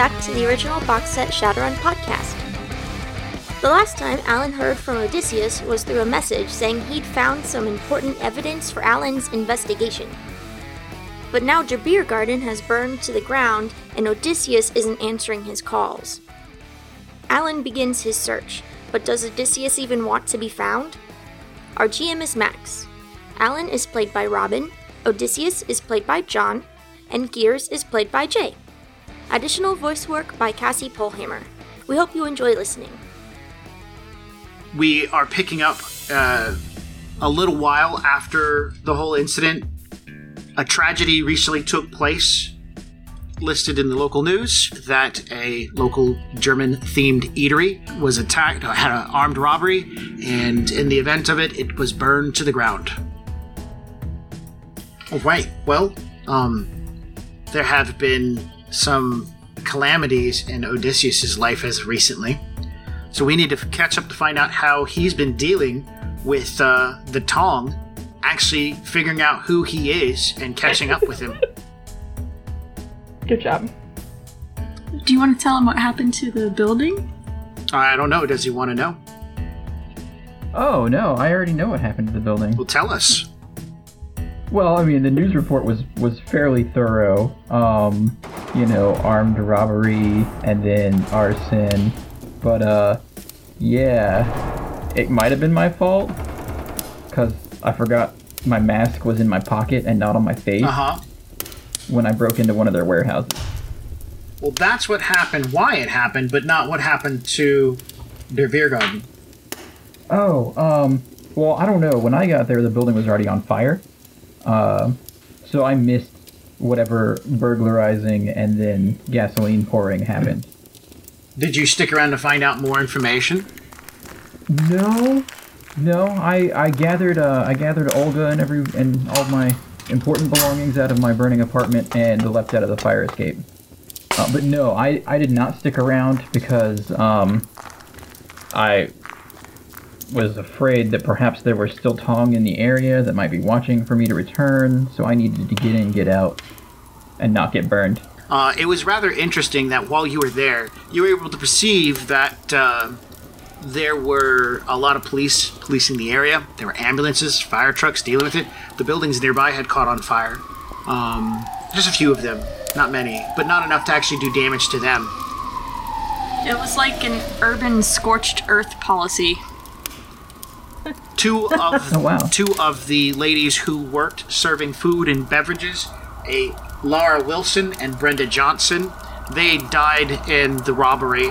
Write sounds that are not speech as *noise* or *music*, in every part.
Back to the original box set Shadowrun podcast. The last time Alan heard from Odysseus was through a message saying he'd found some important evidence for Alan's investigation. But now Biergarten has burned to the ground and Odysseus isn't answering his calls. Alan begins his search, but does Odysseus even want to be found? Our GM is Max. Alan is played by Robin, Odysseus is played by John, and Gears is played by Jay. Additional voice work by Cassie Polhammer. We hope you enjoy listening. We are picking up uh, a little while after the whole incident. A tragedy recently took place, listed in the local news, that a local German themed eatery was attacked, had an armed robbery, and in the event of it, it was burned to the ground. All right, well, um, there have been some calamities in Odysseus's life as recently. So we need to catch up to find out how he's been dealing with uh, the Tong, actually figuring out who he is and catching up with him. *laughs* Good job. Do you want to tell him what happened to the building? I don't know. Does he want to know? Oh no, I already know what happened to the building. Well, tell us. Well, I mean, the news report was was fairly thorough. Um, you know, armed robbery and then arson. But uh, yeah, it might have been my fault because I forgot my mask was in my pocket and not on my face Uh huh. when I broke into one of their warehouses. Well, that's what happened, why it happened, but not what happened to their beer Garden. Oh, um, well, I don't know. When I got there, the building was already on fire. Uh, so I missed whatever burglarizing and then gasoline pouring happened. Did you stick around to find out more information? No, no. I I gathered uh, I gathered Olga and every and all my important belongings out of my burning apartment and left out of the fire escape. Uh, but no, I I did not stick around because um I was afraid that perhaps there were still Tong in the area that might be watching for me to return, so I needed to get in, get out, and not get burned. Uh, it was rather interesting that while you were there, you were able to perceive that uh, there were a lot of police policing the area. There were ambulances, fire trucks dealing with it. The buildings nearby had caught on fire. Um, just a few of them, not many, but not enough to actually do damage to them. It was like an urban scorched earth policy. Two *laughs* of Oh, wow. two of the ladies who worked serving food and beverages, a Laura Wilson and Brenda Johnson, they died in the robbery.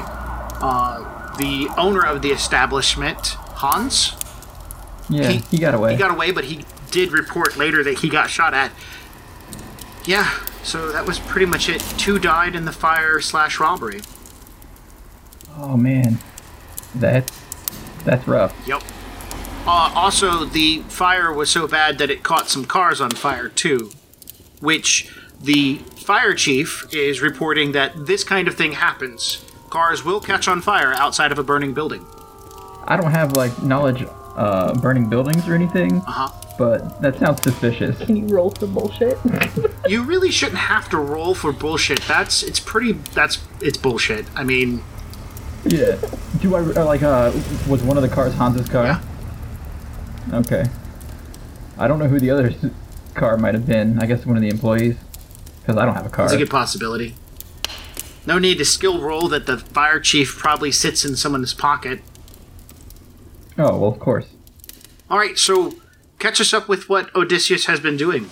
Uh, the owner of the establishment, Hans, Yeah, He- he, got away. he got away, but he did report later that he got shot at. Yeah, so that was pretty much it. Two died in the fire slash robbery. oh man, that's that's rough. Yep. Uh, also, the fire was so bad that it caught some cars on fire too, which the fire chief is reporting that this kind of thing happens. Cars will catch on fire outside of a burning building. I don't have like knowledge uh, burning buildings or anything, Uh huh. but that sounds suspicious. Can you roll some bullshit? *laughs* You really shouldn't have to roll for bullshit. That's it's pretty. That's it's bullshit. I mean, Yeah. Do I uh, like uh was one of the cars Hans's car? Yeah. Okay. I don't know who the other *laughs* car might have been. I guess one of the employees, because I don't have a car. it's a good possibility. No need to skill roll that the fire chief probably sits in someone's pocket. Oh well, of course. All right, so catch us up with what Odysseus has been doing.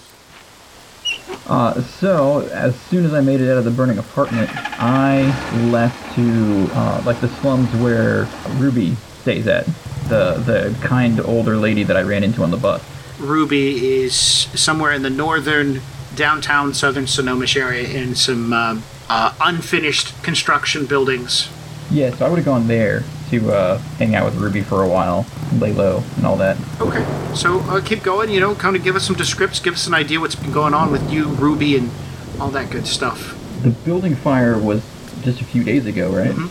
Uh, so as soon as I made it out of the burning apartment, I left to uh, like the slums where Ruby stays at. The the kind older lady that I ran into on the bus. Ruby is somewhere in the northern downtown southern Snohomish area in some um, uh, unfinished construction buildings. Yeah, so I would have gone there to uh, hang out with Ruby for a while, lay low, and all that. Okay, so uh, keep going. You know, kind of give us some descripts, give us an idea what's been going on with you, Ruby, and all that good stuff. The building fire was just a few days ago, right? Mhm.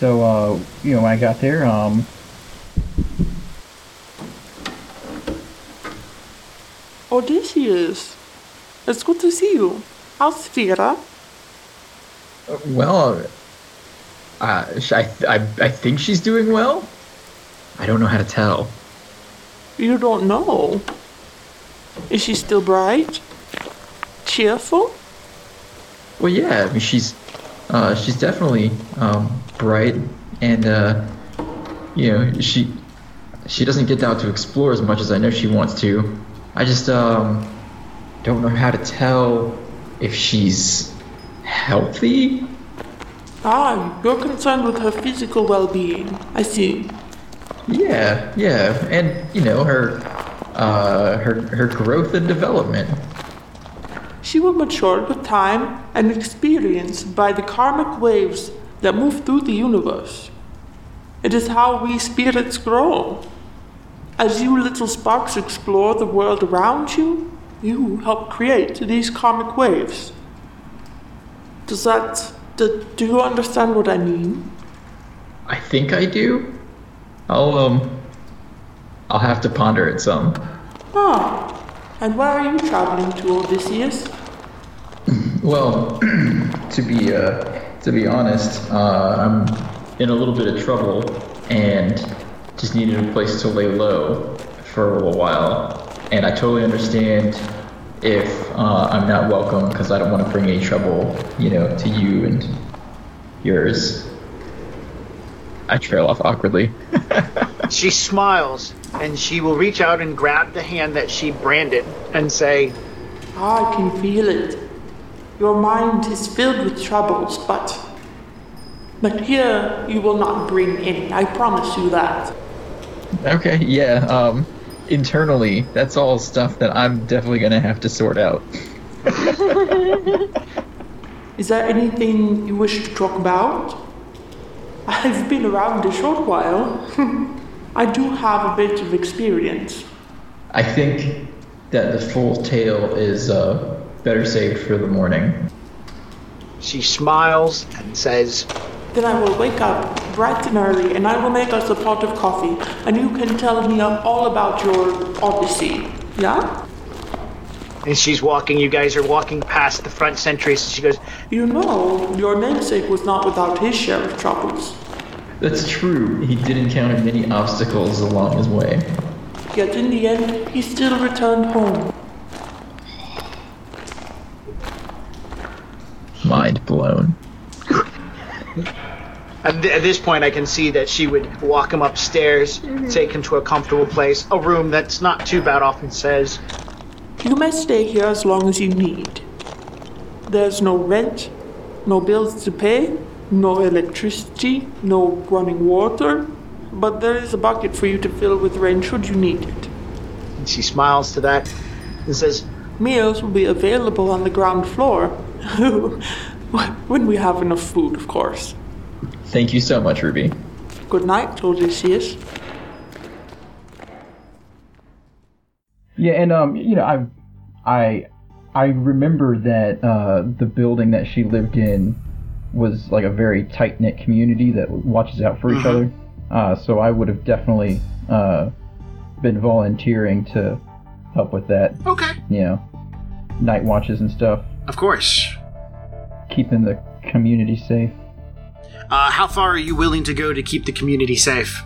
So, uh, you know, when I got there, um, Odysseus, it's good to see you. How's Vera? Well, uh, I, I, I think she's doing well. I don't know how to tell. You don't know. Is she still bright? Cheerful? Well, yeah, I mean, she's, uh, she's definitely um, bright, and uh, you know, she, she doesn't get out to explore as much as I know she wants to. I just um, don't know how to tell if she's healthy. Ah, you're concerned with her physical well-being. I see. Yeah, yeah, and you know her, uh, her her growth and development. She will mature with time and experience by the karmic waves that move through the universe. It is how we spirits grow. As you little sparks explore the world around you, you help create these karmic waves. Does that. Do, do you understand what I mean? I think I do. I'll um, I'll have to ponder it some. Ah, and where are you traveling to, Odysseus? *clears throat* Well, *clears throat* to be uh, to be honest, uh, I'm in a little bit of trouble and just needed a place to lay low for a little while. And I totally understand if uh, I'm not welcome because I don't want to bring any trouble, you know, to you and yours. I trail off awkwardly. *laughs* She smiles and she will reach out and grab the hand that she branded and say, I can feel it. Your mind is filled with troubles, but. But here you will not bring any, I promise you that. Okay, yeah. Um, internally, that's all stuff that I'm definitely gonna have to sort out. *laughs* Is there anything you wish to talk about? I've been around a short while. *laughs* I do have a bit of experience. I think that the full tale is uh, better saved for the morning. she smiles and says, Then I will wake up bright and early and I will make us a pot of coffee and you can tell me all about your odyssey. Yeah? and she's walking, you guys are walking past the front sentries, and she goes, You know, your namesake was not without his share of troubles. That's true. He did encounter many obstacles along his way. Yet in the end, he still returned home. Mind blown. And th- at this point, I can see that she would walk him upstairs, mm-hmm. take him to a comfortable place, a room that's not too bad off, and says, You may stay here as long as you need. There's no rent, no bills to pay, no electricity, no running water, but there is a bucket for you to fill with rain should you need it. and she smiles to that, and says, Meals will be available on the ground floor. *laughs* when we have enough food, of course. Thank you so much, Ruby. Good night, Odysseus. Yeah, and um, you know, I, I, I remember that uh, the building that she lived in was like a very tight knit community that watches out for each other. Uh, so I would have definitely uh, been volunteering to help with that. Okay. You know, night watches and stuff, Of course. Keeping the community safe. Uh, how far are you willing to go to keep the community safe?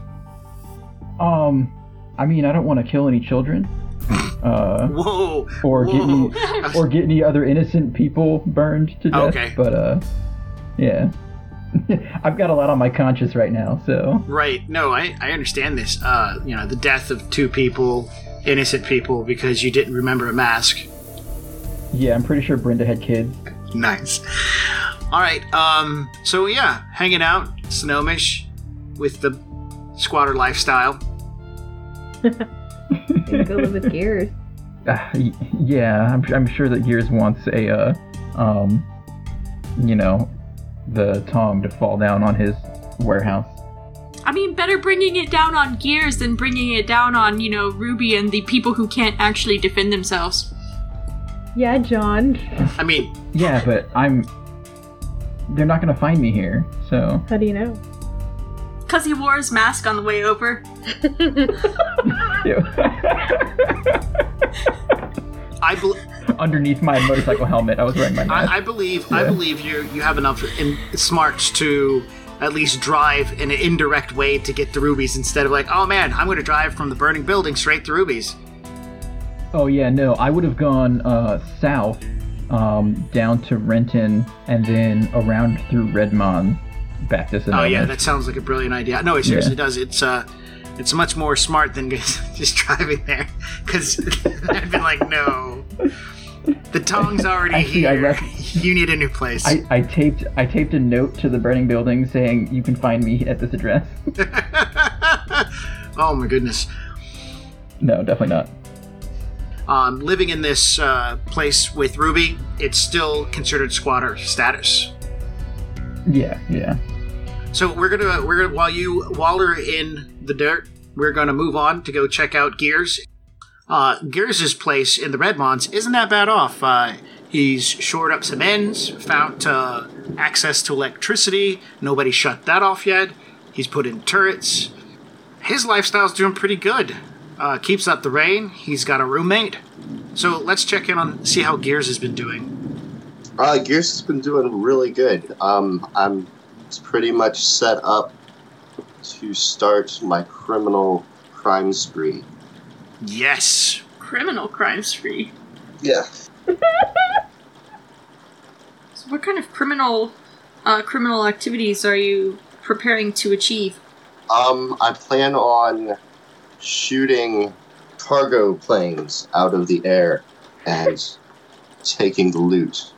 Um, I mean, I don't want to kill any children. *laughs* Uh, Whoa. or get any or get any other innocent people burned to death. Okay. But uh, yeah, *laughs* I've got a lot on my conscience right now. So Right. No, I, I understand this. Uh, you know, the death of two people, innocent people, because you didn't remember a mask. yeah, I'm pretty sure Brenda had kids. Nice. All right. Um. So yeah, hanging out, Snohomish, with the squatter lifestyle. Gonna go live with Gears. *laughs* Uh, yeah, I'm, I'm sure that Gears wants a uh, um, you know, the Tong to fall down on his warehouse. I mean, better bringing it down on Gears than bringing it down on, you know, Ruby and the people who can't actually defend themselves. Yeah, John. I mean, Yeah, but I'm. They're not gonna find me here, so How do you know? Because he wore his mask on the way over. *laughs* I bel underneath my motorcycle helmet. I was wearing my mask. I, I believe I believe you you have enough in, smarts to at least drive in an indirect way to get to Ruby's instead of like, oh man, I'm going to drive from the burning building straight to Ruby's. Oh yeah, no, I would have gone uh, south, um, down to Renton, and then around through Redmond, back to Sonoma. Oh yeah, that sounds like a brilliant idea. No, it seriously Yeah. does. It's uh, it's much more smart than just *laughs* just driving there because *laughs* I'd been like, no, the Tong's already Actually, I here. left- you need a new place. I, I taped I taped a note to the burning building saying you can find me at this address. *laughs* oh my goodness. no, definitely not. Um, living in this uh, place with Ruby, it's still considered squatter status. Yeah, yeah. So we're gonna we're gonna while you waller in the dirt, we're gonna move on to go check out Gears. Uh, Gears' place in the Redmonts isn't that bad off. Uh, he's shored up some ends, found uh, access to electricity. Nobody shut that off yet. He's put in turrets. His lifestyle's doing pretty good. Uh, keeps up the rain. He's got a roommate. So let's check in on see how Gears has been doing. Uh, Gears has been doing really good. Um, I'm pretty much set up to start my criminal crime spree. Yes. Criminal crime spree. Yeah. *laughs* So what kind of criminal uh, criminal activities are you preparing to achieve? Um, I plan on shooting cargo planes out of the air and taking the loot.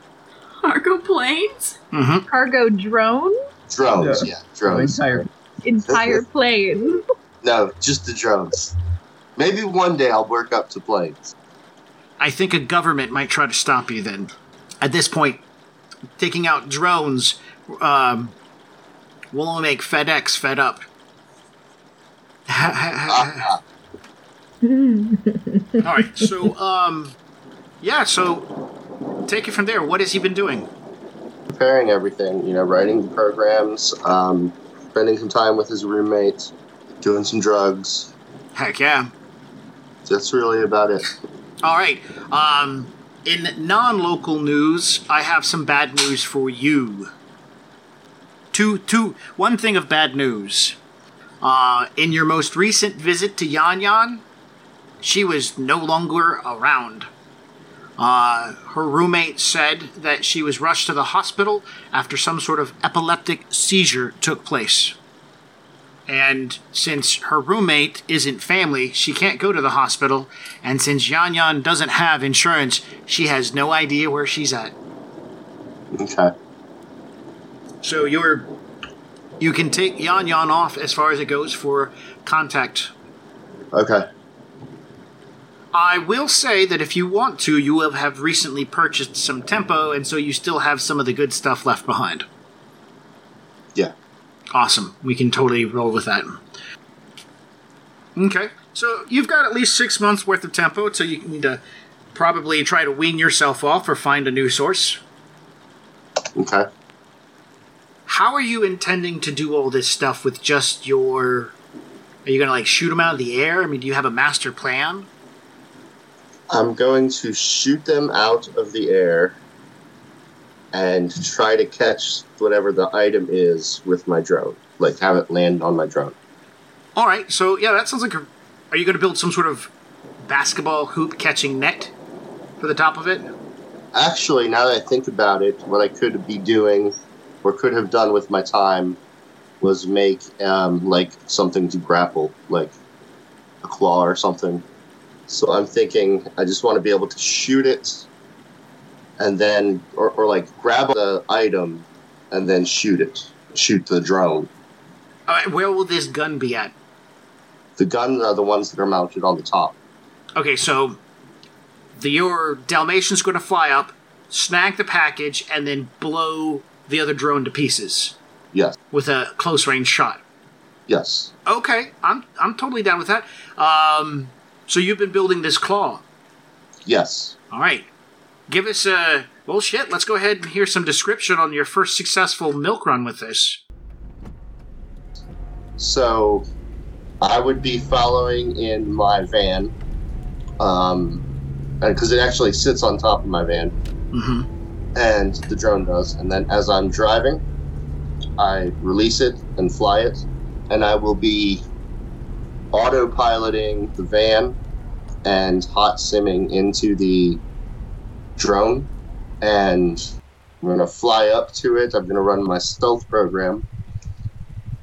Cargo planes? Mm-hmm. Cargo drone? Drones, Yeah. yeah, drones. Entire Entire *laughs* plane. No, just the drones. Maybe one day I'll work up to planes. I think a government might try to stop you then. At this point, taking out drones um, will only make FedEx fed up. *laughs* All right, so um, yeah, so take it from there. What has he been doing? preparing everything, you know, writing the programs, um, spending some time with his roommate, doing some drugs. Heck yeah! That's really about it. All right. Um, in non-local news, I have some bad news for you. Two, two, one thing of bad news. Uh, in your most recent visit to Yan Yan, she was no longer around. Uh, her roommate said that she was rushed to the hospital after some sort of epileptic seizure took place. And since her roommate isn't family, she can't go to the hospital. And since Yan Yan doesn't have insurance, she has no idea where she's at. Okay. So you're you can take Yan Yan off as far as it goes for contact. Okay. I will say that if you want to, you will have recently purchased some tempo, and so you still have some of the good stuff left behind. Yeah. Awesome. We can totally roll with that. Okay. So you've got at least six months worth of tempo, so you need to probably try to wean yourself off or find a new source. Okay. How are you intending to do all this stuff with just your. Are you going to like shoot them out of the air? I mean, do you have a master plan? I'm going to shoot them out of the air and try to catch whatever the item is with my drone. Like, have it land on my drone. All right, so yeah, that sounds like a. Are you going to build some sort of basketball hoop catching net for the top of it? Actually, now that I think about it, what I could be doing or could have done with my time was make um, like something to grapple, like a claw or something. So I'm thinking I just want to be able to shoot it and then, or, or like grab the item and then shoot it, shoot the drone. All right, where will this gun be at? The guns are the ones that are mounted on the top. Okay, so the your Dalmatian's going to fly up, snag the package, and then blow the other drone to pieces Yes, with a close range shot. yes. Okay, I'm I'm totally down with that. Um, so you've been building this claw. Yes. All right, give us a well, shit. Let's go ahead and hear some description on your first successful milk run with this. So I would be following in my van, um, because it actually sits on top of my van, Mm-hmm. And the drone does. And then as I'm driving, I release it and fly it, and I will be autopiloting the van and hot simming into the drone, and I'm gonna fly up to it. I'm gonna run my stealth program.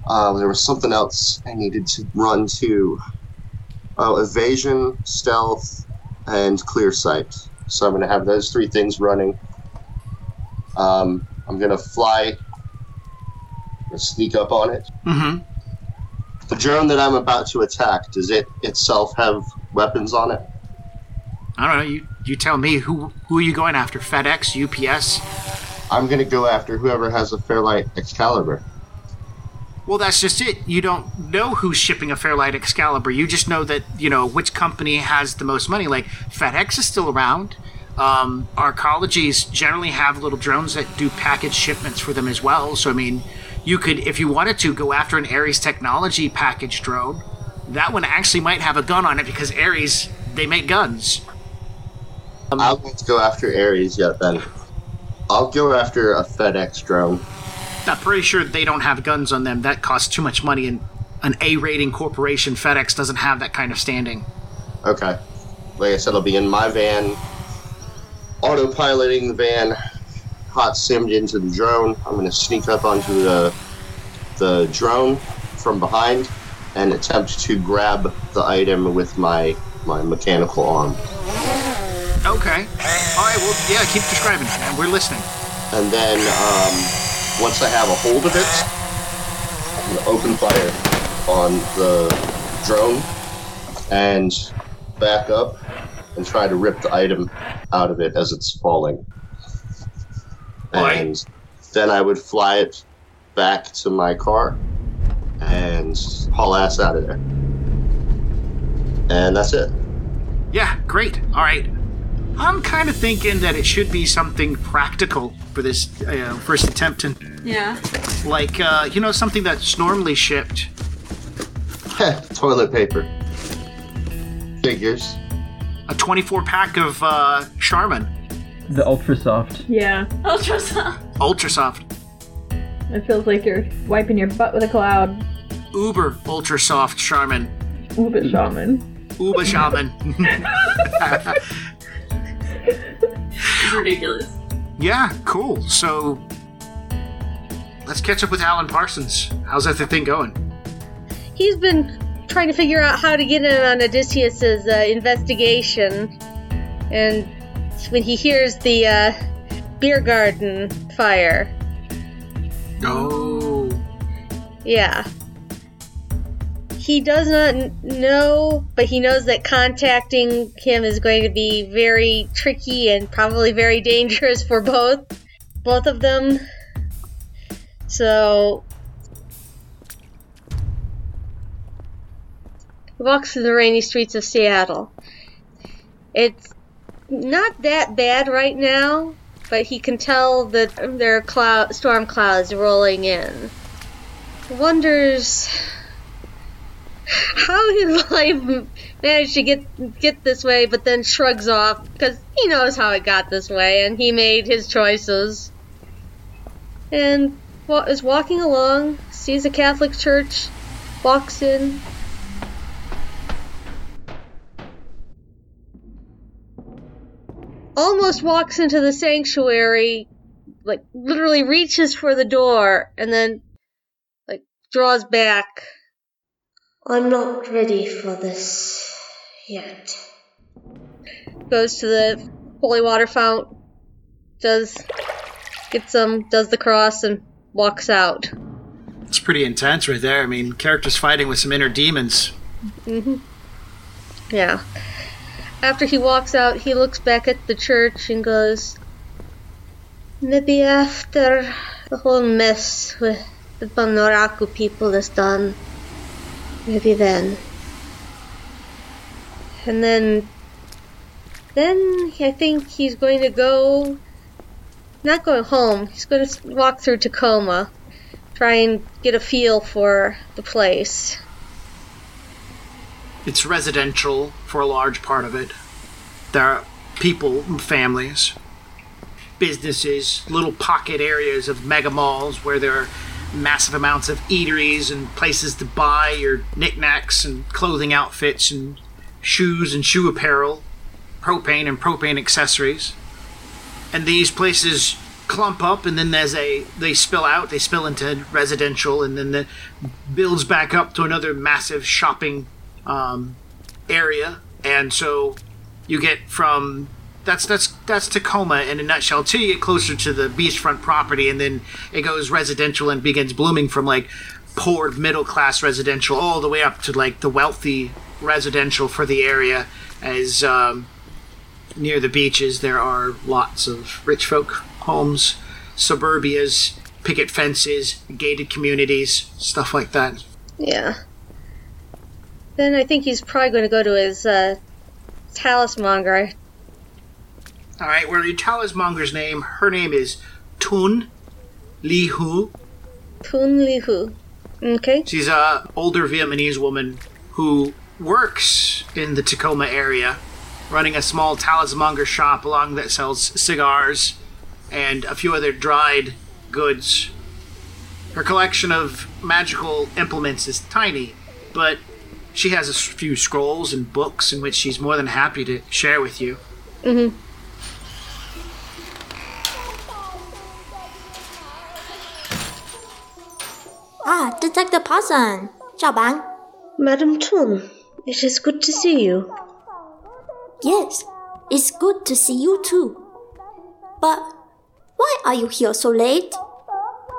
Uh, there was something else I needed to run too. Oh, evasion, stealth, and clear sight. So I'm going to have those three things running. Um, I'm going to fly, gonna sneak up on it. Mm-hmm. The drone that I'm about to attack, does it itself have weapons on it? I don't know. You you tell me who who are you going after? FedEx, UPS? I'm going to go after whoever has a Fairlight Excalibur. Well, that's just it. You don't know who's shipping a Fairlight Excalibur. You just know that you know which company has the most money. Like FedEx is still around. Um, our colleges generally have little drones that do package shipments for them as well. So I mean, you could, if you wanted to, go after an Ares Technology package drone. That one actually might have a gun on it because Ares they make guns. I won't go after Ares yet then. I'll go after a FedEx drone. I'm pretty sure they don't have guns on them. That costs too much money, and an A rating corporation, FedEx, doesn't have that kind of standing. Okay. Like I said, I'll be in my van, autopiloting the van, hot simmed into the drone. I'm going to sneak up onto the the drone from behind and attempt to grab the item with my my mechanical arm. Okay. All right. Well, yeah. Keep describing it, man. We're listening. And then um, once I have a hold of it, I'm going to open fire on the drone and back up and try to rip the item out of it as it's falling. Alright. And then I would fly it back to my car and haul ass out of there. And that's it. Yeah. Great. All right. I'm kind of thinking that it should be something practical for this uh, first attempt, and Yeah. like uh, you know something that's normally shipped. *laughs* Toilet paper. Figures. A 24 pack of uh, Charmin The ultra soft. Yeah. Ultra soft. Ultra Soft, It feels like you're wiping your butt with a cloud. Uber Ultra Soft Charmin, Uber shaman. Uber Shaman. It's *laughs* *laughs* ridiculous. Yeah, cool. So let's catch up with Alan Parsons. How's that thing going? He's been trying to figure out how to get in on Odysseus's uh, investigation, and when he hears the uh, beer garden fire, Oh, yeah. He does not know, but he knows that contacting him is going to be very tricky and probably very *laughs* dangerous for both both of them. So walks through the rainy streets of Seattle. It's not that bad right now, but he can tell that there are cloud, storm clouds rolling in. Wonders how his *laughs* life managed to get get this way, but then shrugs off because he knows how it got this way, and he made his choices. And is walking along, sees a Catholic church, walks in. Almost walks into the sanctuary, like literally reaches for the door, and then like draws back. I'm not ready for this yet. Goes to the holy water fount, does gets some, does the cross, and walks out. it's pretty intense right there. I mean, characters fighting with some inner demons. hmm Yeah. After he walks out, he looks back at the church and goes, Maybe after the whole mess with the Bunraku people is done, maybe then. And then, then I think he's going to go, not going home, he's going to walk through Tacoma, try and get a feel for the place. It's residential for a large part of it. There are people, families, businesses, little pocket areas of mega malls where there are massive amounts of eateries and places to buy your knickknacks and clothing outfits and shoes and shoe apparel, propane and propane accessories. And these places clump up and then as a they spill out, they spill into residential and then the builds back up to another massive shopping um, area. And so you get from that's that's that's Tacoma in a nutshell. Till you get closer to the beachfront property, and then it goes residential and begins blooming from like poor middle class residential all the way up to like the wealthy residential for the area. As um, near the beaches, there are lots of rich folk homes, suburbias, picket fences, gated communities, stuff like that. Yeah. Then I think he's probably going to go to his uh, talismonger. All right, well, your talismonger's name, her name is Tun Li Hu. Tun Li Hu. Okay. She's a older Vietnamese woman who works in the Tacoma area, running a small talismonger shop along that sells cigars and a few other dried goods. Her collection of magical implements is tiny, but she has a few scrolls and books in which she's more than happy to share with you. Mm-hmm. Ah, Detective Parson. Chào bạn. Madam Tun, it is good to see you. Yes, it's good to see you too. But why are you here so late?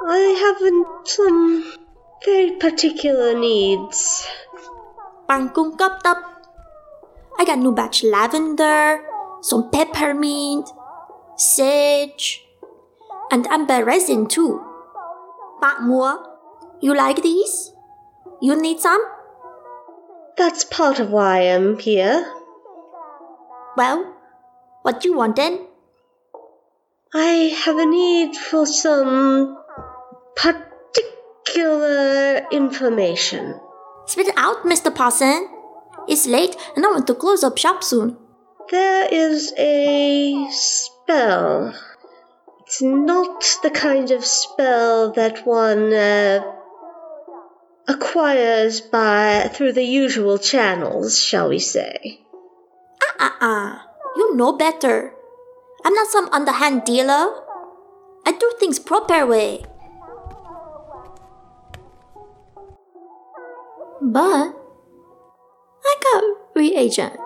I haven't some very particular needs. Bạn cung cấp tấp. I got new batch lavender, some peppermint, sage, and amber resin too. Bạn mua? You like these? You need some? That's part of why I am here. Well, what do you want then? I have a need for some particular information. Spit it out, Mr. Parson. It's late and I want to close up shop soon. There is a spell. It's not the kind of spell that one uh, acquires by through the usual channels, shall we say. Ah ah ah. You know better. I'm not some underhand dealer. I do things proper way. But I got reagent.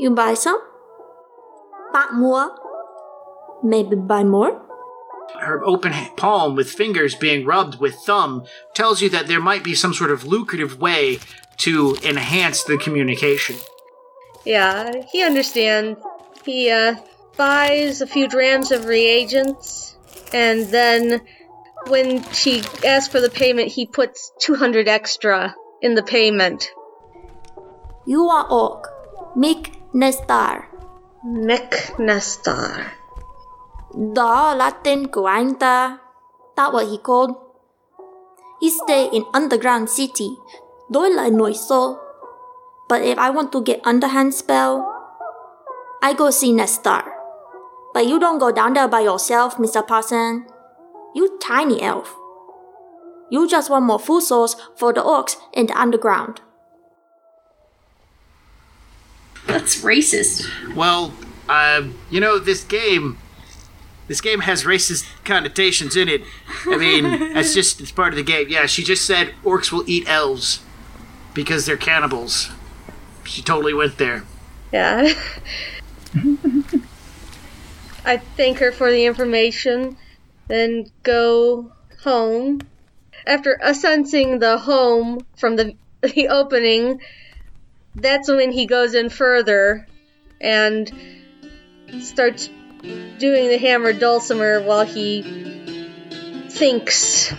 You buy some? Buy more? Maybe buy more? Her open palm with fingers being rubbed with thumb tells you that there might be some sort of lucrative way to enhance the communication. Yeah, he understands. He uh, buys a few drams of reagents, and then when she asks for the payment, he puts 200 extra in the payment. You are orc. Mick Nestar. Mick Nestar. Đó Latin tên của anh ta. What he called. He stay in underground city. Lại nổi số. But if I want to get underhand spell, I go see Nestar. But you don't go down there by yourself, Mr. Parson. You tiny elf. You just want more food source for the orcs in the underground. That's racist. Well, uh, you know, this game. This game has racist connotations in it. I mean, *laughs* that's just it's part of the game. Yeah, she just said orcs will eat elves because they're cannibals. She totally went there. Yeah. *laughs* I thank her for the information, then go home. After assessing the home from the, *laughs* the opening, that's when he goes in further and starts doing the hammer dulcimer while he thinks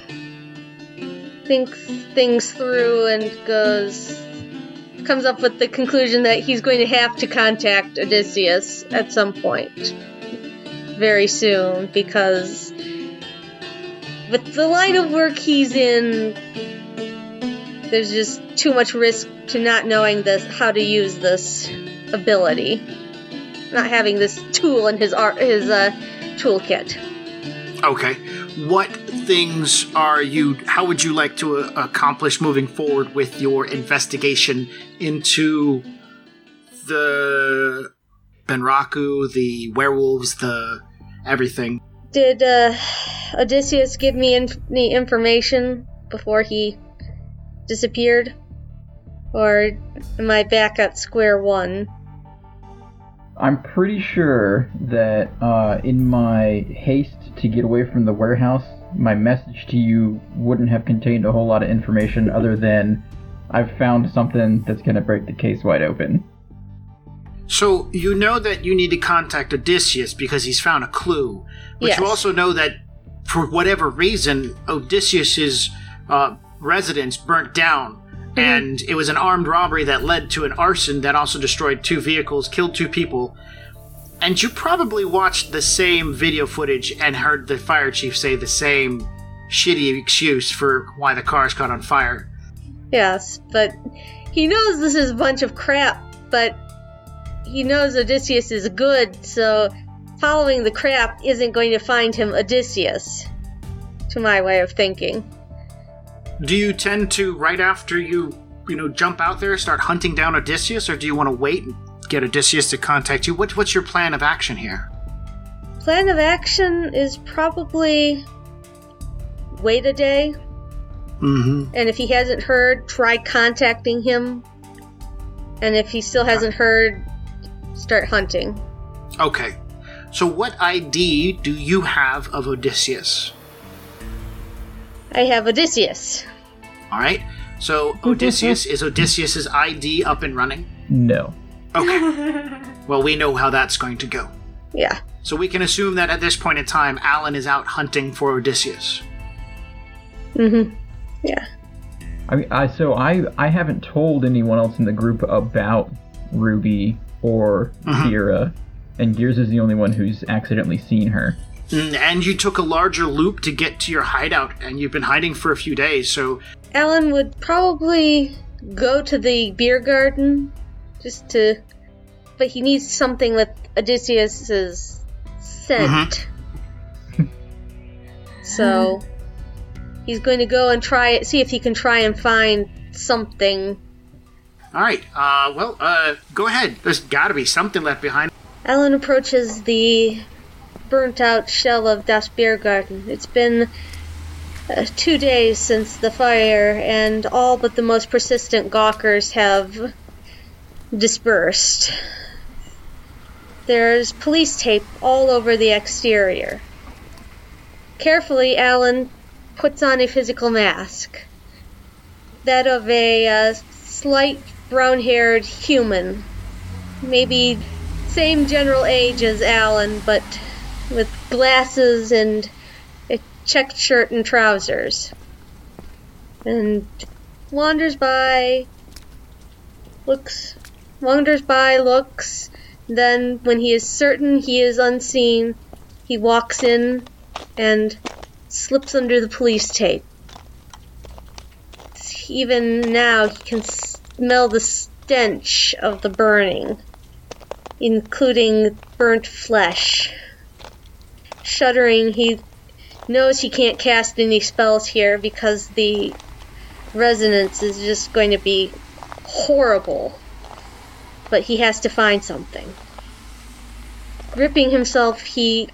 thinks things through and goes comes up with the conclusion that he's going to have to contact Odysseus at some point very soon because with the line of work he's in there's just too much risk to not knowing this how to use this ability. not having this tool in his art his uh, toolkit. Okay. What things are you? How would you like to uh, accomplish moving forward with your investigation into the Bunraku, the werewolves, the everything? Did uh, Odysseus give me inf- any information before he disappeared? Or am I back at square one? I'm pretty sure that uh, in my haste to get away from the warehouse, my message to you wouldn't have contained a whole lot of information other than I've found something that's going to break the case wide open. So you know that you need to contact Odysseus because he's found a clue, but Yes. you also know that for whatever reason, Odysseus's uh, residence burnt down, and it was an armed robbery that led to an arson that also destroyed two vehicles, killed two people. And you probably watched the same video footage and heard the fire chief say the same shitty excuse for why the cars caught on fire. Yes, but he knows this is a bunch of crap, but he knows Odysseus is good, so following the crap isn't going to find him Odysseus, to my way of thinking. Do you tend to right after you you know jump out there start hunting down Odysseus, or do you want to wait and get Odysseus to contact you? What, what's your plan of action here? Plan of action is probably wait a day, Mm-hmm. and if he hasn't heard, try contacting him. And if he still hasn't heard, start hunting. Okay. So what ID do you have of Odysseus? I have Odysseus. All right. So Odysseus is Odysseus's ID up and running. No. Okay. *laughs* well, we know how that's going to go. Yeah. So we can assume that at this point in time, Alan is out hunting for Odysseus. Mm-hmm. Yeah. I mean, I so I I haven't told anyone else in the group about Ruby or Mhm. Kira, and Gears is the only one who's accidentally seen her. Mm, And you took a larger loop to get to your hideout, and you've been hiding for a few days. So Alan would probably go to the beer garden just to. But he needs something with Odysseus's scent. *laughs* so he's going to go and try it, see if he can try and find something. All right. Uh, well, uh, go ahead. There's got to be something left behind. Alan approaches the burnt out shell of Das Biergarten. It's been uh, two days since the fire, and all but the most persistent gawkers have dispersed. There's police tape all over the exterior. Carefully, Alan puts on a physical mask. That of a uh, slight brown haired human. Maybe same general age as Alan, but with glasses and a checked shirt and trousers. And wanders by, looks, wanders by, looks, then when he is certain he is unseen, he walks in and slips under the police tape. Even now, he can smell the stench of the burning including burnt flesh. Shuddering, he knows he can't cast any spells here because the resonance is just going to be horrible. But he has to find something. Gripping himself, he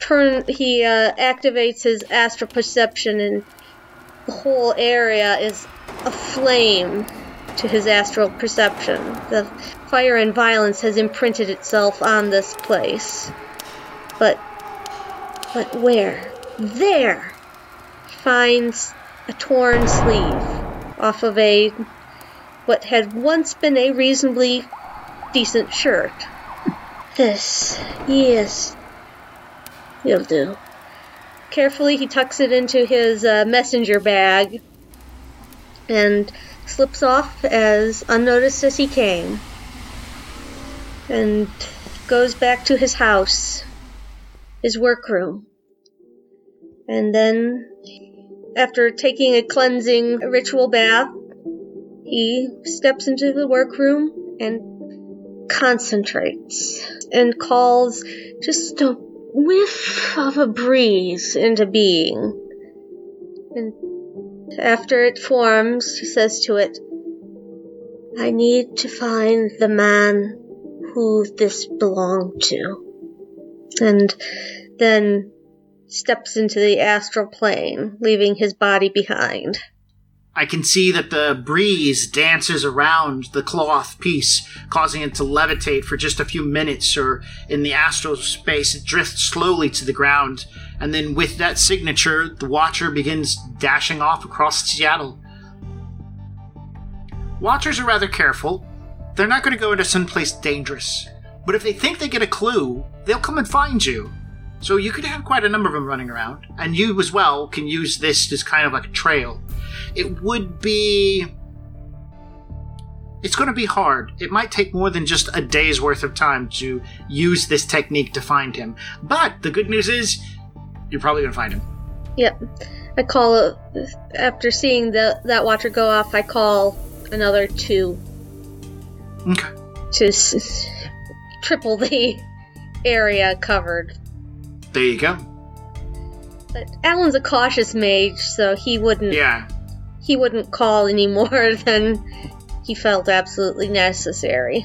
turn he uh, activates his astral perception, and the whole area is aflame to his astral perception. The fire and violence has imprinted itself on this place. But but where? There! He finds a torn sleeve off of a what had once been a reasonably decent shirt. This, yes, will do. Carefully, he tucks it into his uh, messenger bag and slips off as unnoticed as he came and goes back to his house, his workroom. And then, after taking a cleansing ritual bath, he steps into the workroom and concentrates and calls just a whiff of a breeze into being. And after it forms, he says to it, I need to find the man who this belonged to. And then steps into the astral plane, leaving his body behind. I can see that the breeze dances around the cloth piece, causing it to levitate for just a few minutes, or in the astral space, it drifts slowly to the ground. And then, with that signature, the Watcher begins dashing off across Seattle. Watchers are rather careful. They're not going to go into someplace dangerous. But if they think they get a clue, they'll come and find you. So you could have quite a number of them running around. And you, as well, can use this as kind of like a trail it would be. It's going to be hard. It might take more than just a day's worth of time to use this technique to find him. But the good news is, you're probably going to find him. Yep. I call after seeing the, that watcher go off. I call another two. Okay. To s- triple the area covered. There you go. But Alan's a cautious mage, so he wouldn't. Yeah. He wouldn't call any more *laughs* than he felt absolutely necessary.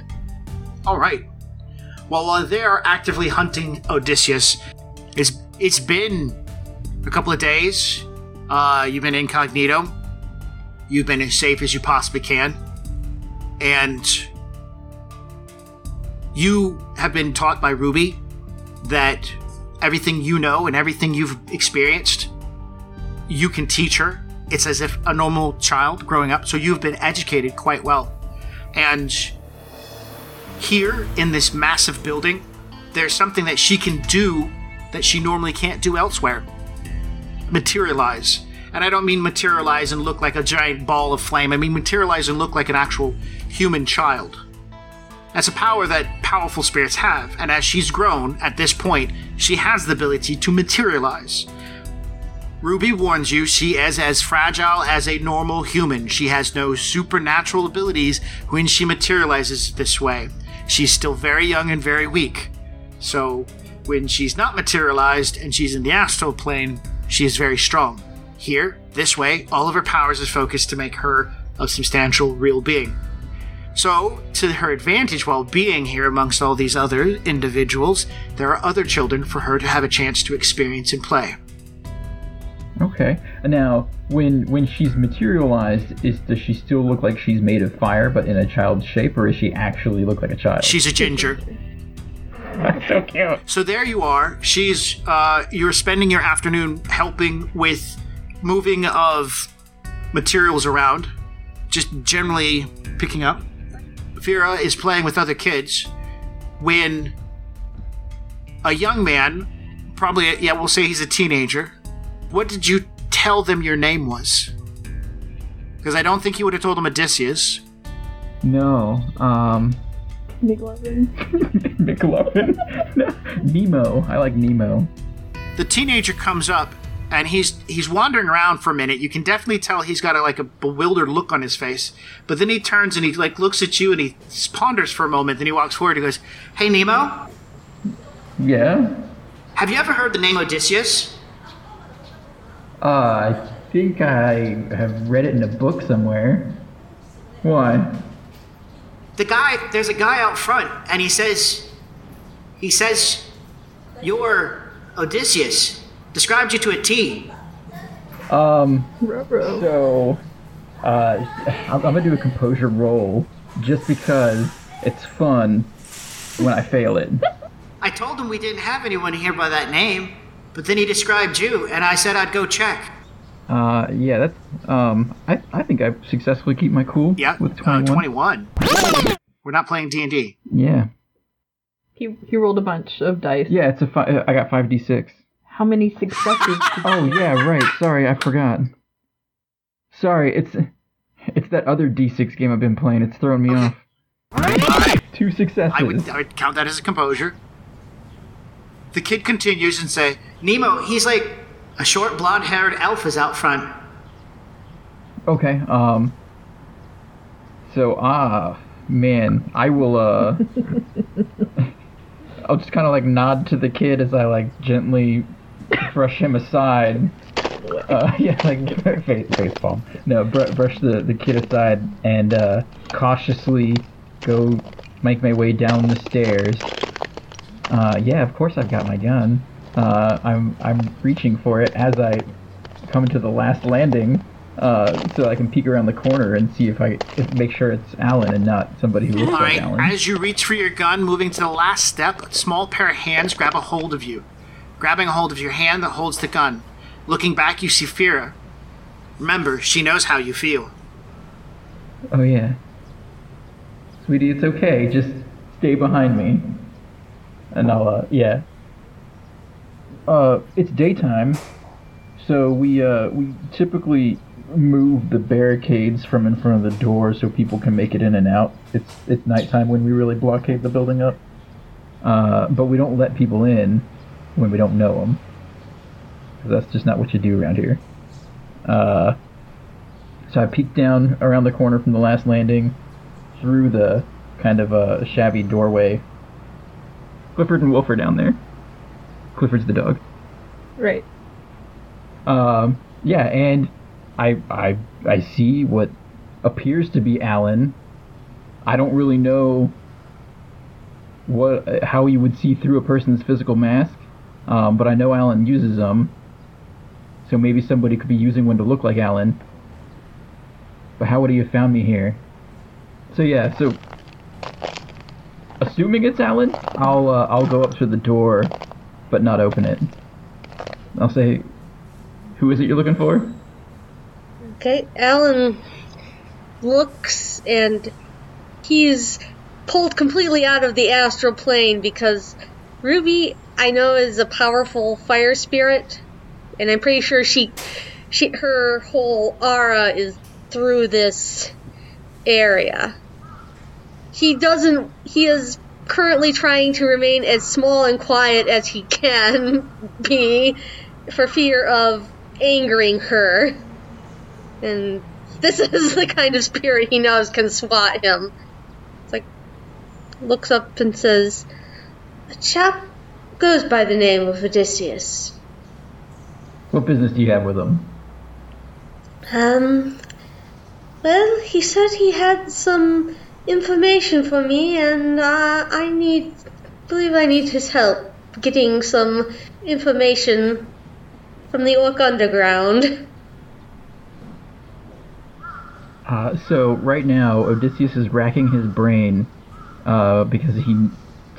All right. Well, while they are actively hunting Odysseus, it's it's been a couple of days. Uh, you've been incognito. You've been as safe as you possibly can, and you have been taught by Ruby that everything you know and everything you've experienced, you can teach her. It's as if a normal child growing up, so you've been educated quite well. And here in this massive building, there's something that she can do that she normally can't do elsewhere materialize. And I don't mean materialize and look like a giant ball of flame, I mean materialize and look like an actual human child. That's a power that powerful spirits have, and as she's grown at this point, she has the ability to materialize. Ruby warns you she is as fragile as a normal human. She has no supernatural abilities when she materializes this way. She's still very young and very weak. So, when she's not materialized and she's in the astral plane, she is very strong. Here, this way, all of her powers is focused to make her a substantial real being. So, to her advantage while being here amongst all these other individuals, there are other children for her to have a chance to experience and play. Okay. Now, when when she's materialized, is does she still look like she's made of fire, but in a child's shape, or does she actually look like a child? She's a ginger. That's so cute. So there you are. She's uh, you're spending your afternoon helping with moving of materials around, just generally picking up. Vera is playing with other kids when a young man, probably yeah, we'll say he's a teenager. What did you tell them your name was? Because I don't think you would have told them Odysseus. No. Um. McLovin. *laughs* McLovin. *laughs* Nemo. I like Nemo. The teenager comes up and he's he's wandering around for a minute. You can definitely tell he's got a, like a bewildered look on his face. But then he turns and he like looks at you and he ponders for a moment. Then he walks forward. and goes, "Hey Nemo, Yeah. have you ever heard the name Odysseus?" Uh, I think I have read it in a book somewhere. Why? The guy, there's a guy out front, and he says, he says, you're Odysseus. Described you to a T. Um. So, uh, I'm, I'm gonna do a composure roll just because it's fun when I fail it. I told him we didn't have anyone here by that name, but then he described you, and I said I'd go check. Uh, yeah, that's um. I I think I successfully keep my cool. Yeah, with uh, 21. 21. We're not playing D&D. Yeah. He he rolled a bunch of dice. Yeah, it's a fi- I got five d six. How many successes? *laughs* Oh yeah, right. Sorry, I forgot. Sorry, it's it's that other d6 game I've been playing. It's throwing me off. Two successes. I would, I would count that as a composure. The kid continues and say, Nemo, he's like a short blonde-haired elf is out front. Okay. Um. So ah, man, I will. uh *laughs* I'll just kind of like nod to the kid as I like gently brush him aside. Uh, *laughs* yeah, like *laughs* face, face palm. No, br- brush the, the kid aside and uh, cautiously go make my way down the stairs. Uh, yeah, of course I've got my gun. Uh, I'm I'm reaching for it as I come to the last landing, uh, so I can peek around the corner and see if I if, make sure it's Alan and not somebody who looks All like right, Alan. as you reach for your gun, moving to the last step, a small pair of hands grab a hold of you. Grabbing a hold of your hand that holds the gun. Looking back, you see Fira. Remember, she knows how you feel. Oh yeah. Sweetie, it's okay. Just stay behind me. And I'll uh yeah. Uh it's daytime. So we uh we typically move the barricades from in front of the door so people can make it in and out. It's it's nighttime when we really blockade the building up. Uh but we don't let people in when we don't know them. That's just not what you do around here. Uh so I peeked down around the corner from the last landing, through the kind of uh, shabby doorway. Clifford and Wolf are down there. Clifford's the dog. Right. Um, yeah, and I I I see what appears to be Alan. I don't really know what how you would see through a person's physical mask, um, but I know Alan uses them. So maybe somebody could be using one to look like Alan. But how would he have found me here? So yeah, so assuming it's Alan, I'll uh, I'll go up to the door, but not open it. I'll say, "Who is it you're looking for?" Okay, Alan looks and he's pulled completely out of the astral plane because Ruby, I know, is a powerful fire spirit, and I'm pretty sure she, she, her whole aura is through this area. He doesn't. He is currently trying to remain as small and quiet as he can *laughs* be, for fear of angering her. And this *laughs* is the kind of spirit he knows can swat him. It's like, looks up and says, A chap goes by the name of Odysseus. What business do you have with him? Um, well, he said he had some information for me, and uh, I need, believe I need his help getting some information from the Orc Underground. Uh, so right now, Odysseus is racking his brain uh, because he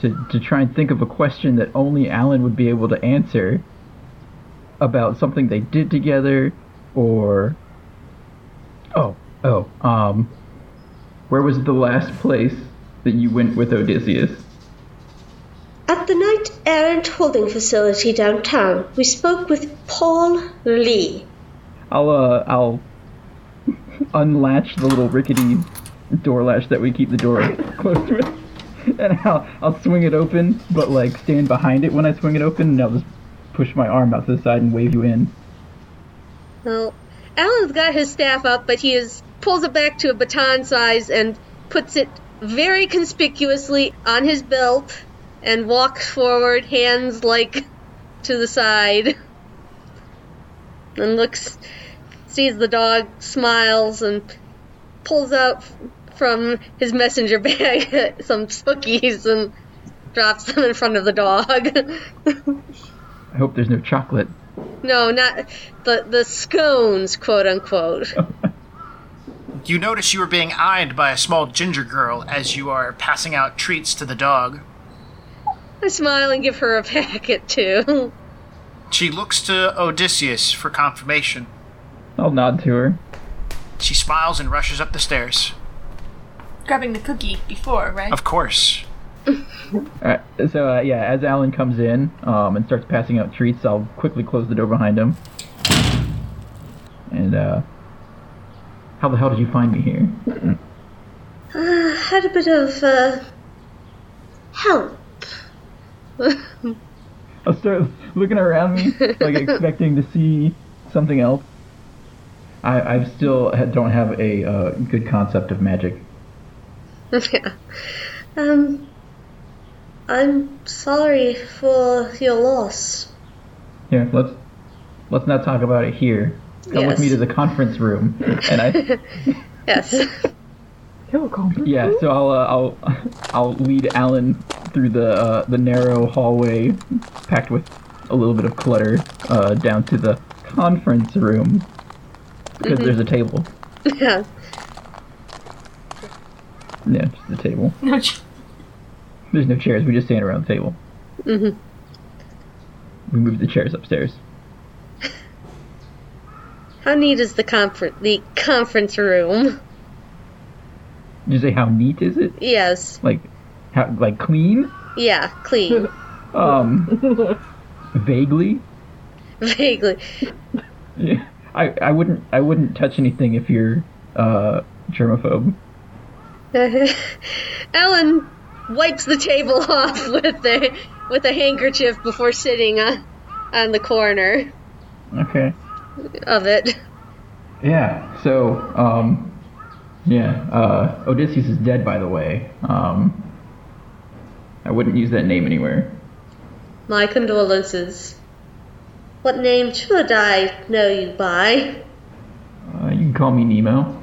to to try and think of a question that only Alan would be able to answer about something they did together, or oh oh um, where was the last place that you went with Odysseus? At the Knight Errant Holding Facility downtown, we spoke with Paul Lee. I'll uh I'll *laughs* unlatch the little rickety door latch that we keep the door *laughs* closed with, and I'll I'll swing it open, but like stand behind it when I swing it open, and I'll just push my arm out to the side and wave you in. Well, Alan's got his staff up, but he is pulls it back to a baton size and puts it very conspicuously on his belt and walks forward, hands like to the side, and looks, sees the dog, smiles, and pulls out from his messenger bag *laughs* some cookies and drops them in front of the dog. I hope there's no chocolate. no, not the the scones, quote unquote. *laughs* You notice you are being eyed by a small ginger girl as you are passing out treats to the dog. I smile and give her a packet too. She looks to Odysseus for confirmation. I'll nod to her. She smiles and rushes up the stairs. Grabbing the cookie before, right? Of course. Alright, *laughs* so uh, yeah, as Alan comes in um, and starts passing out treats, I'll quickly close the door behind him. And uh, how the hell did you find me here? Uh, *sighs* had a bit of uh, help. *laughs* I'll start looking around me, like *laughs* expecting to see something else. I, I still don't have a uh, good concept of magic. *laughs* yeah. Um, I'm sorry for your loss. Here, let's let's not talk about it here. Come with me to the conference room, and I *laughs* Yes. yeah. So I'll uh, I'll I'll lead Alan through the uh, the narrow hallway, packed with a little bit of clutter, uh, down to the conference room because Mhm. there's a table. yeah. Yeah, just a table. *laughs* No, ch- There's no chairs. We just stand around the table. Mhm. We move the chairs upstairs. How neat is the conference the conference room? You say how neat is it? Yes. Like, how like clean? Yeah. Clean. *laughs* Um, vaguely. Vaguely. Yeah. *laughs* I, I wouldn't I wouldn't touch anything if you're uh germaphobe. *laughs* Alan wipes the table off with a with a handkerchief before sitting on, on the corner Okay. Of it. Yeah. So um, yeah. Uh, Odysseus is dead, by the way. Um, I wouldn't use that name anywhere. My condolences. What name should I know you by? Uh, you can call me Nemo.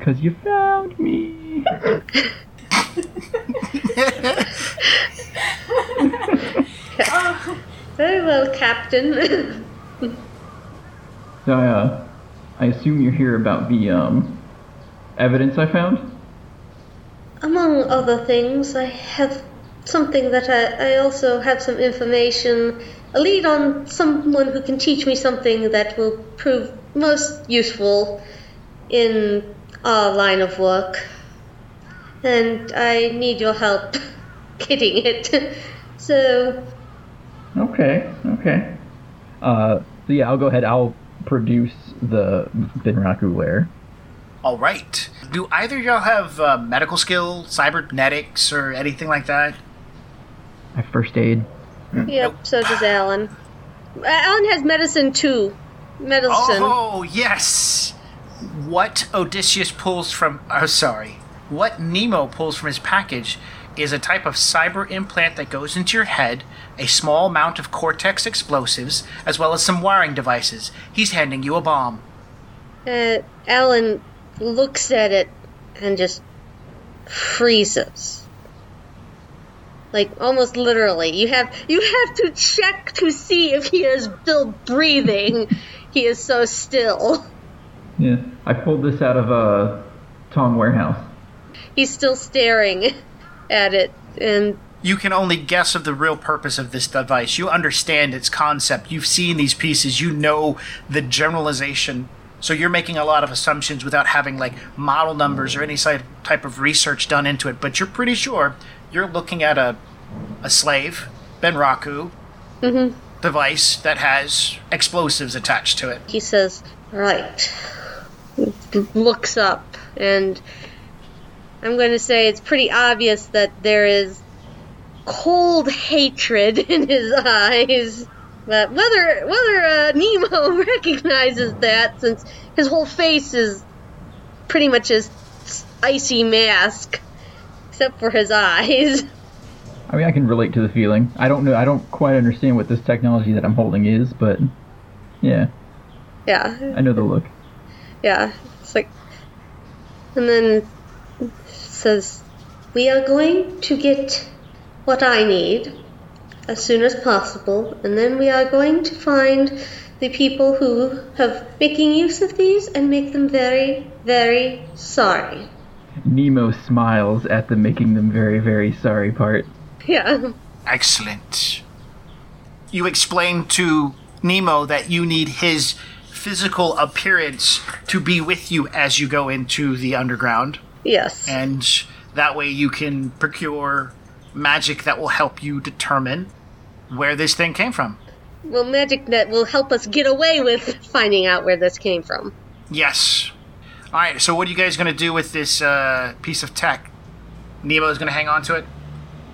Cause you found me. *laughs* Very well, Captain. *laughs* So I, uh, I assume you're here about the um, evidence I found. Among other things, I have something that I, I also have some information, a lead on someone who can teach me something that will prove most useful in our line of work. And I need your help *laughs* getting it. *laughs* so, Okay. Okay. Uh, so yeah, I'll go ahead. I'll produce the Bunraku lair. All right. Do either of y'all have uh, medical skill, cybernetics, or anything like that? I have first aid. yep, so does Alan. Alan has medicine too. Medicine. Oh, yes! What Odysseus pulls from. Oh, sorry. What Nemo pulls from his package is a type of cyber implant that goes into your head, a small amount of cortex explosives, as well as some wiring devices. He's handing you a bomb. Uh, Alan looks at it and just freezes. Like almost literally. You have you have to check to see if he is still breathing. *laughs* he is so still. Yeah, I pulled this out of a Tong warehouse. He's still staring *laughs* at it and You can only guess of the real purpose of this device. You understand its concept. You've seen these pieces. You know the generalization. So you're making a lot of assumptions without having like model numbers or any type of research done into it. But you're pretty sure you're looking at a a slave, Bunraku, mhm. device that has explosives attached to it. he says, Right. Looks up and I'm going to say it's pretty obvious that there is cold hatred *laughs* in his eyes. But whether whether uh, Nemo *laughs* recognizes that, since his whole face is pretty much his icy mask, except for his eyes. *laughs* I mean, I can relate to the feeling. I don't know. I don't quite understand what this technology that I'm holding is, but yeah, Yeah, I know the look. yeah. It's like, and then says, "We are going to get what I need as soon as possible, and then we are going to find the people who have making use of these and make them very, very sorry." Nemo smiles at the making them very, very sorry part. Yeah. Excellent. You explain to Nemo that you need his physical appearance to be with you as you go into the underground. Yes. And that way you can procure magic that will help you determine where this thing came from. Well, Magic that will help us get away with finding out where this came from. Yes. All right. So, what are you guys going to do with this uh, piece of tech? Nemo is going to hang on to it.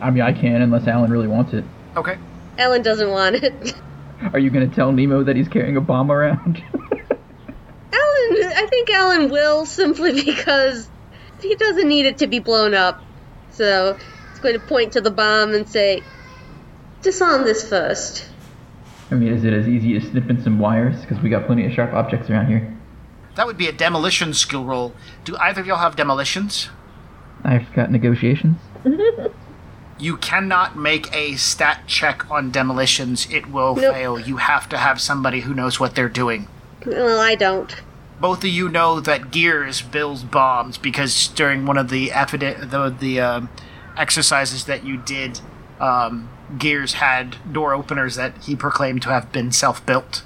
I mean, I can unless Alan really wants it. Okay. Alan doesn't want it. Are you going to tell Nemo that he's carrying a bomb around? *laughs* Alan, I think Alan will simply *laughs* because he doesn't need it to be blown up. So he's going to point to the bomb and say, "Disarm this first. I mean, is it as easy as snipping some wires? Because we got plenty of sharp objects around here. That would be a demolition skill roll. Do either of y'all have demolitions? I've got negotiations. *laughs* You cannot make a stat check on demolitions. It will Nope. fail. You have to have somebody who knows what they're doing. Well, I don't. Both of you know that Gears builds bombs because during one of the affidi- the the um, exercises that you did, um, Gears had door openers that he proclaimed to have been self-built.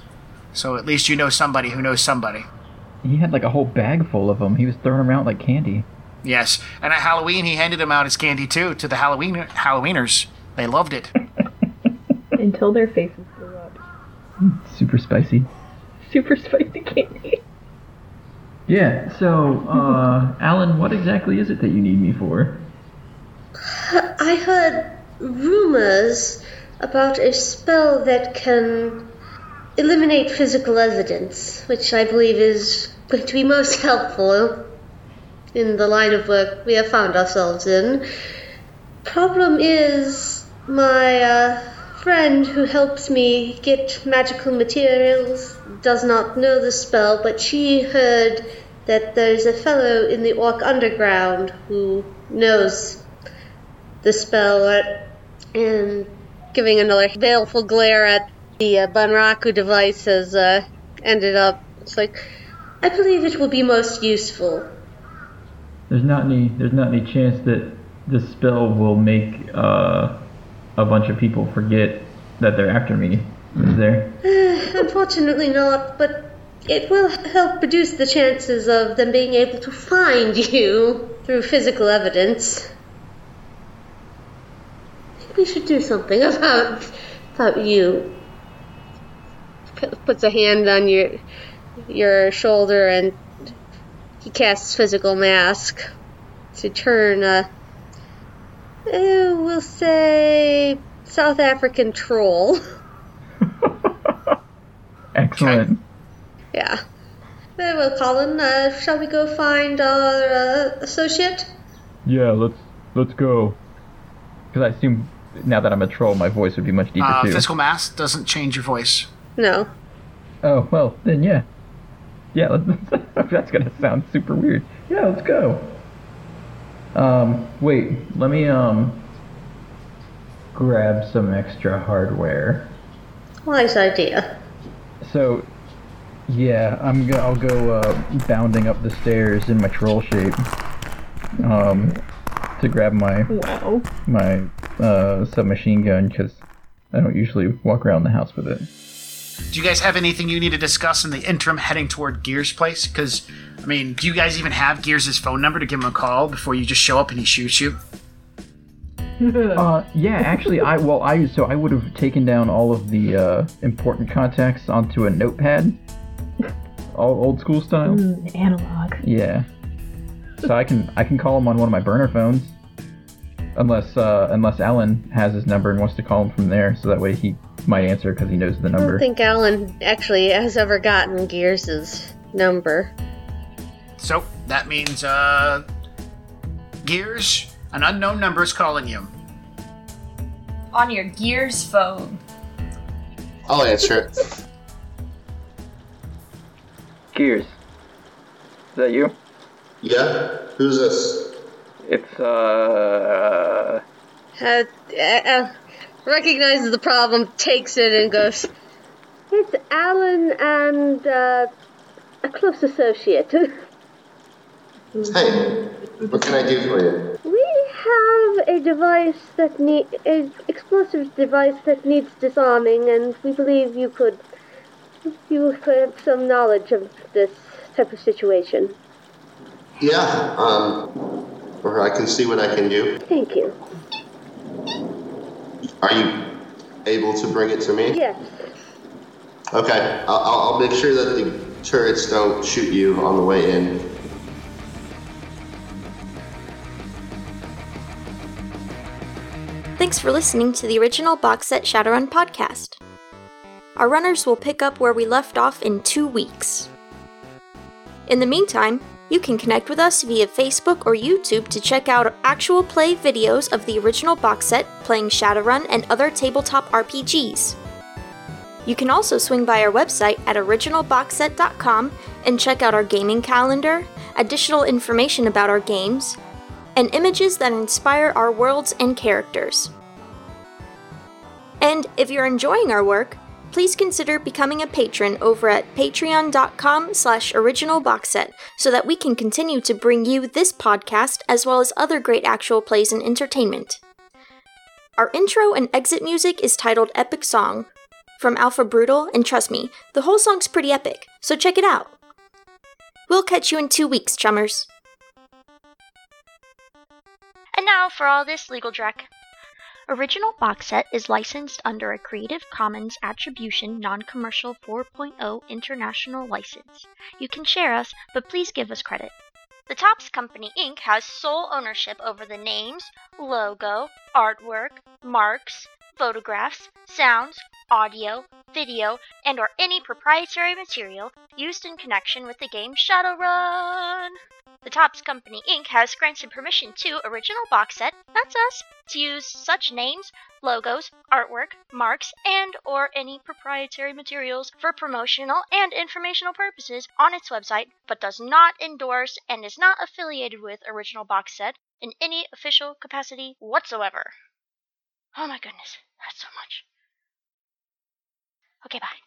So at least you know somebody who knows somebody. He had like a whole bag full of them. He was throwing them out like candy. Yes, and at Halloween he handed them out as candy too to the Halloween Halloweeners. They loved it. *laughs* Until their faces blew up. Super spicy. Super spicy candy. Yeah, so, uh, Alan, what exactly is it that you need me for? I heard rumors about a spell that can eliminate physical evidence, which I believe is going to be most *laughs* helpful in the line of work we have found ourselves in. Problem is, my uh, friend who helps me get magical materials does not know the spell, but she heard that there's a fellow in the Orc Underground who knows the spell, and giving another baleful glare at the uh, Bunraku device has uh, ended up. It's like, I believe it will be most useful. There's not any, there's not any chance that this spell will make, uh, a bunch of people forget that they're after me, is there? *sighs* *sighs* *sighs* Unfortunately, not, but it will help reduce the chances of them being able to find *laughs* you through physical evidence. I think we should do something *laughs* about about you. P- Puts a hand on your your shoulder and he casts physical mask to turn uh, eh, we'll say South African troll. *laughs* Excellent. Yeah. Very well, Colin. Uh, shall we go find our uh, associate? Yeah, let's, let's go. Because I assume now that I'm a troll, my voice would be much deeper Uh, too. physical mask doesn't change your voice. No. Oh, well, then yeah. Yeah, let's, *laughs* that's gonna sound super weird. Yeah, let's go. Um, wait, let me, um, grab some extra hardware. Wise idea. So, yeah, I'm go- I'll go, uh, bounding up the stairs in my troll shape. Um, to grab my, Wow. my, uh, submachine gun, because I don't usually walk around the house with it. Do you guys have anything you need to discuss in the interim heading toward Gears' place? Because, I mean, do you guys even have Gears' phone number to give him a call before you just show up and he shoots you? *laughs* Uh, yeah, actually, I well, I so I would have taken down all of the uh, important contacts onto a notepad, all old school style. Mm, analog. Yeah, so I can I can call him on one of my burner phones, unless uh, unless Alan has his number and wants to call him from there, so that way he might answer because he knows the number. I don't think Alan actually has ever gotten Gears' number. So, that means, uh. Gears, an unknown number is calling you. On your Gears phone. I'll answer it. Gears, is that you? Yeah? Who's this? It's uh. Uh, uh, recognizes the problem, takes it, and goes, It's Alan and uh, a close associate. *laughs* Hey, what can I do for you? We have a device that need an explosive device that needs disarming, and we believe you could you could have some knowledge of this type of situation. Yeah, um, or I can see what I can do. Thank you. Are you able to bring it to me? Yes. Okay, I'll, I'll I'll make sure that the turrets don't shoot you on the way in. Thanks for listening to the original Box Set Shadowrun podcast. Our runners will pick up where we left off in two weeks. In the meantime, You can connect with us via Facebook or YouTube to check out actual play videos of the original box set playing Shadowrun and other tabletop RPGs. You can also swing by our website at originalboxset.com and check out our gaming calendar, additional information about our games, and images that inspire our worlds and characters. And if you're enjoying our work, please consider becoming a patron over at patreon.com slash originalboxset so that we can continue to bring you this podcast as well as other great actual plays and entertainment. Our intro and exit music is titled Epic Song from Alpha Brutal, and trust me, the whole song's pretty epic, so check it out. We'll catch you in two weeks, chummers. Now for all this legal dreck. Original Box Set is licensed under a Creative Commons Attribution Non-Commercial 4.0 International License. You can share us, but please give us credit. The Topps Company Inc. has sole ownership over the names, logo, artwork, marks, photographs, sounds, audio, video, and or any proprietary material used in connection with the game Shadowrun. The Topps Company Inc. has granted permission to Original Box Set, that's us, to use such names, logos, artwork, marks, and or any proprietary materials for promotional and informational purposes on its website, but does not endorse and is not affiliated with Original Box Set in any official capacity whatsoever. Oh my goodness, that's so much. Okay, bye.